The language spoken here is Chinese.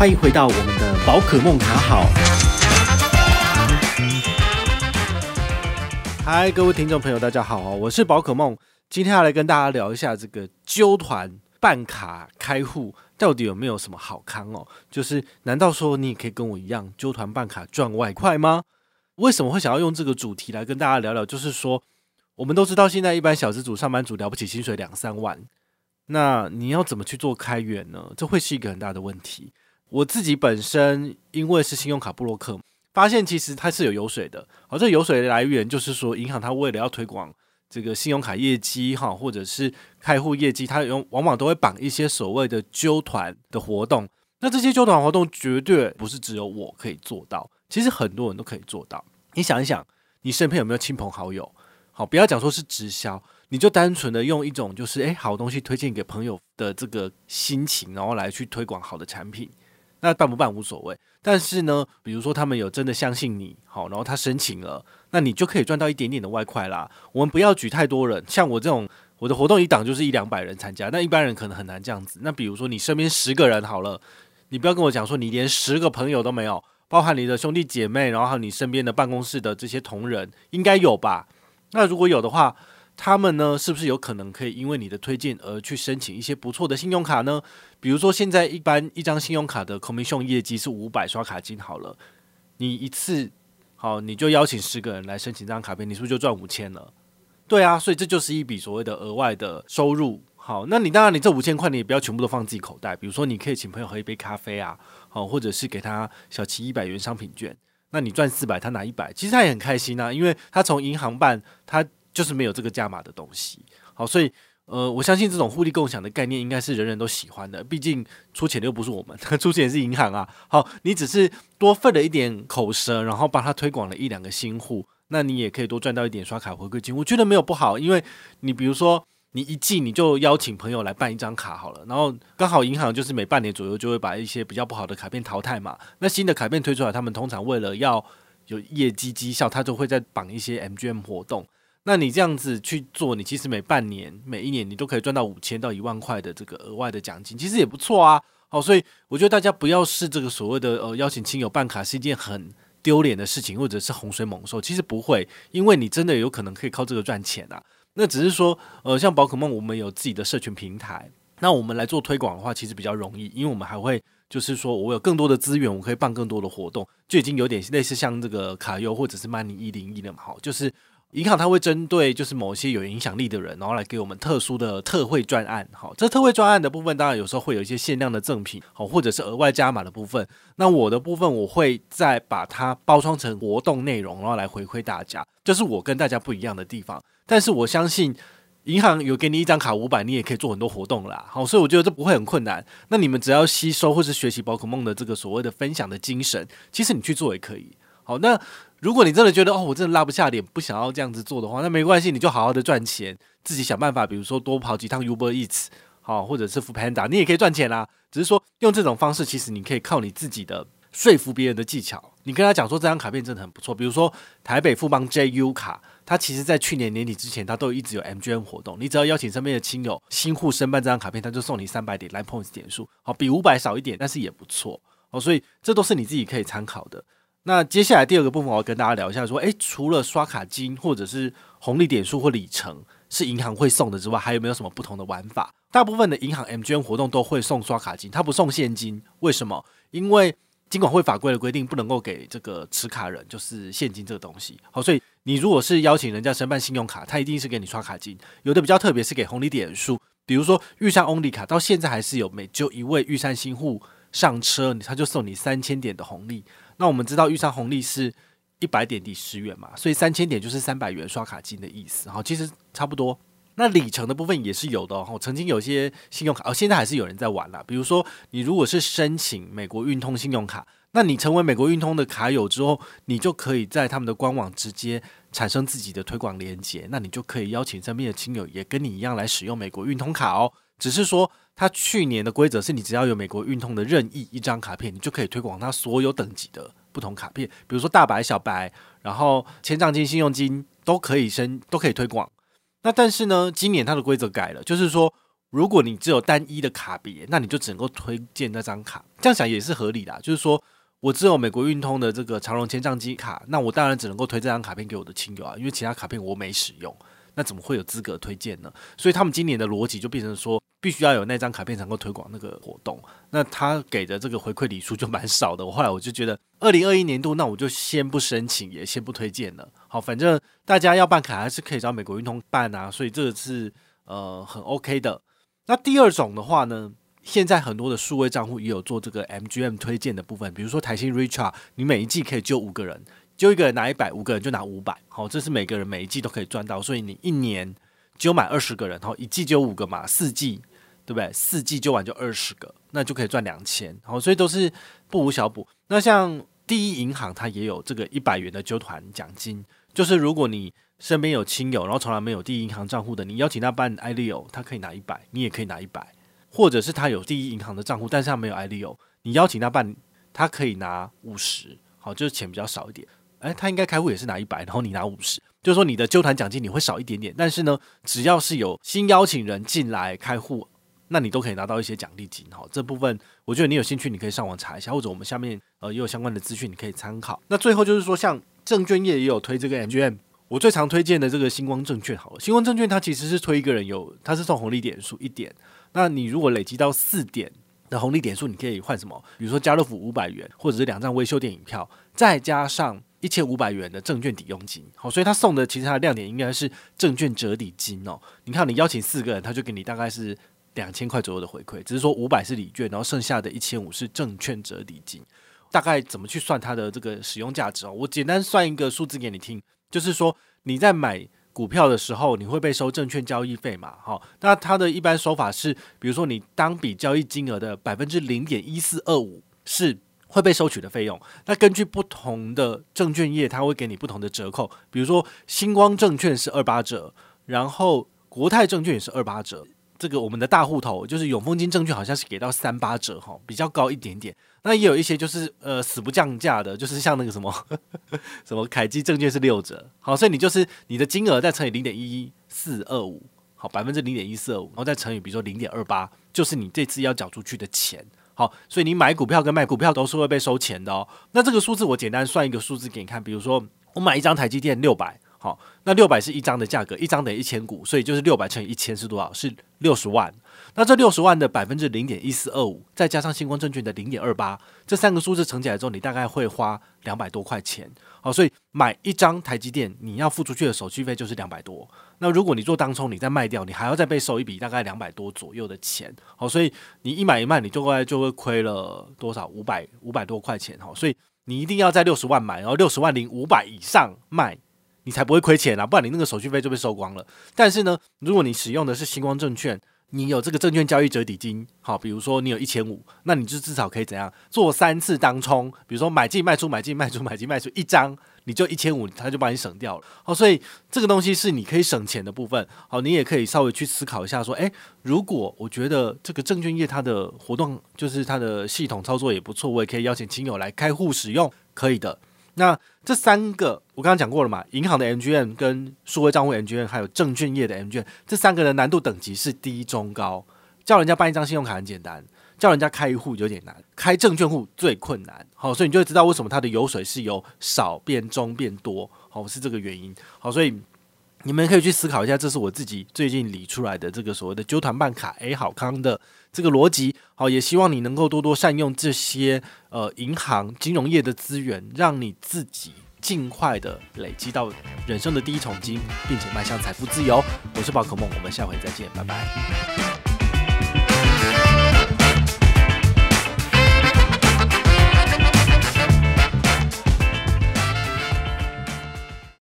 欢迎回到我们的宝可梦卡好。嗨，各位听众朋友，大家好，我是宝可梦，今天要来跟大家聊一下这个揪团办卡开户到底有没有什么好康哦？就是难道说你也可以跟我一样揪团办卡赚外快吗？为什么会想要用这个主题来跟大家聊聊？就是说，我们都知道现在一般小资主、上班族了不起薪水两三万，那你要怎么去做开源呢？这会是一个很大的问题。我自己本身因为是信用卡部落客，发现其实它是有油水的。好，这油水的来源就是说，银行它为了要推广这个信用卡业绩哈，或者是开户业绩，它用往往都会绑一些所谓的揪团的活动。那这些揪团活动绝对不是只有我可以做到，其实很多人都可以做到。你想一想，你身边有没有亲朋好友？好，不要讲说是直销，你就单纯的用一种就是诶好东西推荐给朋友的这个心情，然后来去推广好的产品。那办不办无所谓，但是呢，比如说他们有真的相信你，好，然后他申请了，那你就可以赚到一点点的外快啦。我们不要举太多人，像我这种，我的活动一档就是一两百人参加，那一般人可能很难这样子。那比如说你身边十个人好了，你不要跟我讲说你连十个朋友都没有，包含你的兄弟姐妹，然后还有你身边的办公室的这些同仁，应该有吧？那如果有的话。他们呢，是不是有可能可以因为你的推荐而去申请一些不错的信用卡呢？比如说，现在一般一张信用卡的 commission 业绩是五百刷卡金好了，你一次好，你就邀请十个人来申请这张卡片，你是不是就赚五千了？对啊，所以这就是一笔所谓的额外的收入。好，那你当然你这五千块你也不要全部都放自己口袋，比如说你可以请朋友喝一杯咖啡啊，好，或者是给他小七一百元商品券，那你赚四百，他拿一百，其实他也很开心啊，因为他从银行办他。就是没有这个价码的东西，好，所以呃，我相信这种互利共享的概念应该是人人都喜欢的。毕竟出钱的又不是我们，出钱是银行啊。好，你只是多费了一点口舌，然后帮他推广了一两个新户，那你也可以多赚到一点刷卡回馈金。我觉得没有不好，因为你比如说你一季你就邀请朋友来办一张卡好了，然后刚好银行就是每半年左右就会把一些比较不好的卡片淘汰嘛。那新的卡片推出来，他们通常为了要有业绩绩效，他就会再绑一些 MGM 活动。那你这样子去做，你其实每半年、每一年你都可以赚到五千到一万块的这个额外的奖金，其实也不错啊。好，所以我觉得大家不要视这个所谓的呃邀请亲友办卡是一件很丢脸的事情，或者是洪水猛兽，其实不会，因为你真的有可能可以靠这个赚钱啊。那只是说，呃，像宝可梦，我们有自己的社群平台，那我们来做推广的话，其实比较容易，因为我们还会就是说我有更多的资源，我可以办更多的活动，就已经有点类似像这个卡优或者是 Money 一零一了嘛，好，就是。银行它会针对就是某些有影响力的人，然后来给我们特殊的特惠专案。好，这特惠专案的部分，当然有时候会有一些限量的赠品，好，或者是额外加码的部分。那我的部分，我会再把它包装成活动内容，然后来回馈大家。这是我跟大家不一样的地方。但是我相信，银行有给你一张卡五百，你也可以做很多活动啦。好，所以我觉得这不会很困难。那你们只要吸收或是学习宝可梦的这个所谓的分享的精神，其实你去做也可以。好，那。如果你真的觉得哦，我真的拉不下脸，不想要这样子做的话，那没关系，你就好好的赚钱，自己想办法，比如说多跑几趟 Uber Eats，好，或者是 f o o Panda，你也可以赚钱啦。只是说用这种方式，其实你可以靠你自己的说服别人的技巧，你跟他讲说这张卡片真的很不错。比如说台北富邦 JU 卡，它其实在去年年底之前，它都一直有 MGM 活动，你只要邀请身边的亲友新户申办这张卡片，它就送你三百点 Line Points 点数，好，比五百少一点，但是也不错哦。所以这都是你自己可以参考的。那接下来第二个部分，我要跟大家聊一下，说，诶，除了刷卡金或者是红利点数或里程是银行会送的之外，还有没有什么不同的玩法？大部分的银行 MGM 活动都会送刷卡金，它不送现金，为什么？因为金管会法规的规定不能够给这个持卡人就是现金这个东西。好，所以你如果是邀请人家申办信用卡，他一定是给你刷卡金。有的比较特别，是给红利点数，比如说玉山 Only 卡，到现在还是有每就一位玉山新户上车，他就送你三千点的红利。那我们知道遇上红利是一百点抵十元嘛，所以三千点就是三百元刷卡金的意思。好，其实差不多。那里程的部分也是有的哦。曾经有些信用卡哦，现在还是有人在玩啦。比如说，你如果是申请美国运通信用卡，那你成为美国运通的卡友之后，你就可以在他们的官网直接产生自己的推广链接，那你就可以邀请身边的亲友也跟你一样来使用美国运通卡哦。只是说，它去年的规则是你只要有美国运通的任意一张卡片，你就可以推广它所有等级的不同卡片，比如说大白、小白，然后签账金、信用金都可以申，都可以推广。那但是呢，今年它的规则改了，就是说如果你只有单一的卡别，那你就只能够推荐那张卡。这样想也是合理的，就是说我只有美国运通的这个长荣签账机卡，那我当然只能够推这张卡片给我的亲友啊，因为其他卡片我没使用。那怎么会有资格推荐呢？所以他们今年的逻辑就变成说，必须要有那张卡片才能够推广那个活动。那他给的这个回馈礼数就蛮少的。我后来我就觉得，二零二一年度那我就先不申请，也先不推荐了。好，反正大家要办卡还是可以找美国运通办啊。所以这个是呃很 OK 的。那第二种的话呢，现在很多的数位账户也有做这个 MGM 推荐的部分，比如说台新 Richart，你每一季可以揪五个人。就一个人拿一百，五个人就拿五百，好，这是每个人每一季都可以赚到，所以你一年揪满二十个人，好，一季就五个嘛，四季对不对？四季揪完就二十个，那就可以赚两千，好，所以都是不无小补。那像第一银行，它也有这个一百元的揪团奖金，就是如果你身边有亲友，然后从来没有第一银行账户的，你邀请他办 iLeo，他可以拿一百，你也可以拿一百，或者是他有第一银行的账户，但是他没有 iLeo，你邀请他办，他可以拿五十，好，就是钱比较少一点。诶，他应该开户也是拿一百，然后你拿五十，就是说你的揪团奖金你会少一点点，但是呢，只要是有新邀请人进来开户，那你都可以拿到一些奖励金。好，这部分我觉得你有兴趣，你可以上网查一下，或者我们下面呃也有相关的资讯，你可以参考。那最后就是说，像证券业也有推这个 MGM，我最常推荐的这个星光证券，好了，星光证券它其实是推一个人有，它是送红利点数一点，那你如果累积到四点的红利点数，你可以换什么？比如说家乐福五百元，或者是两张威秀电影票，再加上。一千五百元的证券抵用金，好，所以他送的其实他的亮点应该是证券折抵金哦。你看，你邀请四个人，他就给你大概是两千块左右的回馈，只是说五百是礼券，然后剩下的一千五是证券折抵金。大概怎么去算它的这个使用价值哦？我简单算一个数字给你听，就是说你在买股票的时候，你会被收证券交易费嘛？好，那它的一般收法是，比如说你当笔交易金额的百分之零点一四二五是。会被收取的费用，那根据不同的证券业，它会给你不同的折扣。比如说，星光证券是二八折，然后国泰证券也是二八折。这个我们的大户头就是永丰金证券，好像是给到三八折哈，比较高一点点。那也有一些就是呃死不降价的，就是像那个什么 什么凯基证券是六折。好，所以你就是你的金额再乘以零点一四二五，好，百分之零点一四二五，然后再乘以比如说零点二八，就是你这次要缴出去的钱。好，所以你买股票跟卖股票都是会被收钱的哦。那这个数字我简单算一个数字给你看，比如说我买一张台积电六百，好，那六百是一张的价格，一张等于一千股，所以就是六百乘以一千是多少？是六十万。那这六十万的百分之零点一四二五，再加上新光证券的零点二八，这三个数字乘起来之后，你大概会花两百多块钱。好，所以买一张台积电，你要付出去的手续费就是两百多。那如果你做当冲，你再卖掉，你还要再被收一笔大概两百多左右的钱，好，所以你一买一卖，你就会就会亏了多少？五百五百多块钱，好，所以你一定要在六十万买，然后六十万零五百以上卖，你才不会亏钱啊，不然你那个手续费就被收光了。但是呢，如果你使用的是星光证券，你有这个证券交易折抵金，好，比如说你有一千五，那你就至少可以怎样做三次当冲？比如说买进卖出买进卖出买进卖出一张，你就一千五，他就帮你省掉了。好，所以这个东西是你可以省钱的部分。好，你也可以稍微去思考一下，说，诶，如果我觉得这个证券业它的活动就是它的系统操作也不错，我也可以邀请亲友来开户使用，可以的。那这三个我刚刚讲过了嘛，银行的 MGM 跟数位账户 MGM，还有证券业的 MGM，这三个的难度等级是低、中、高。叫人家办一张信用卡很简单，叫人家开一户有点难，开证券户最困难。好，所以你就会知道为什么它的油水是由少变中变多，好，是这个原因。好，所以。你们可以去思考一下，这是我自己最近理出来的这个所谓的纠团办卡诶好康的这个逻辑。好，也希望你能够多多善用这些呃银行金融业的资源，让你自己尽快的累积到人生的第一桶金，并且迈向财富自由。我是宝可梦，我们下回再见，拜拜。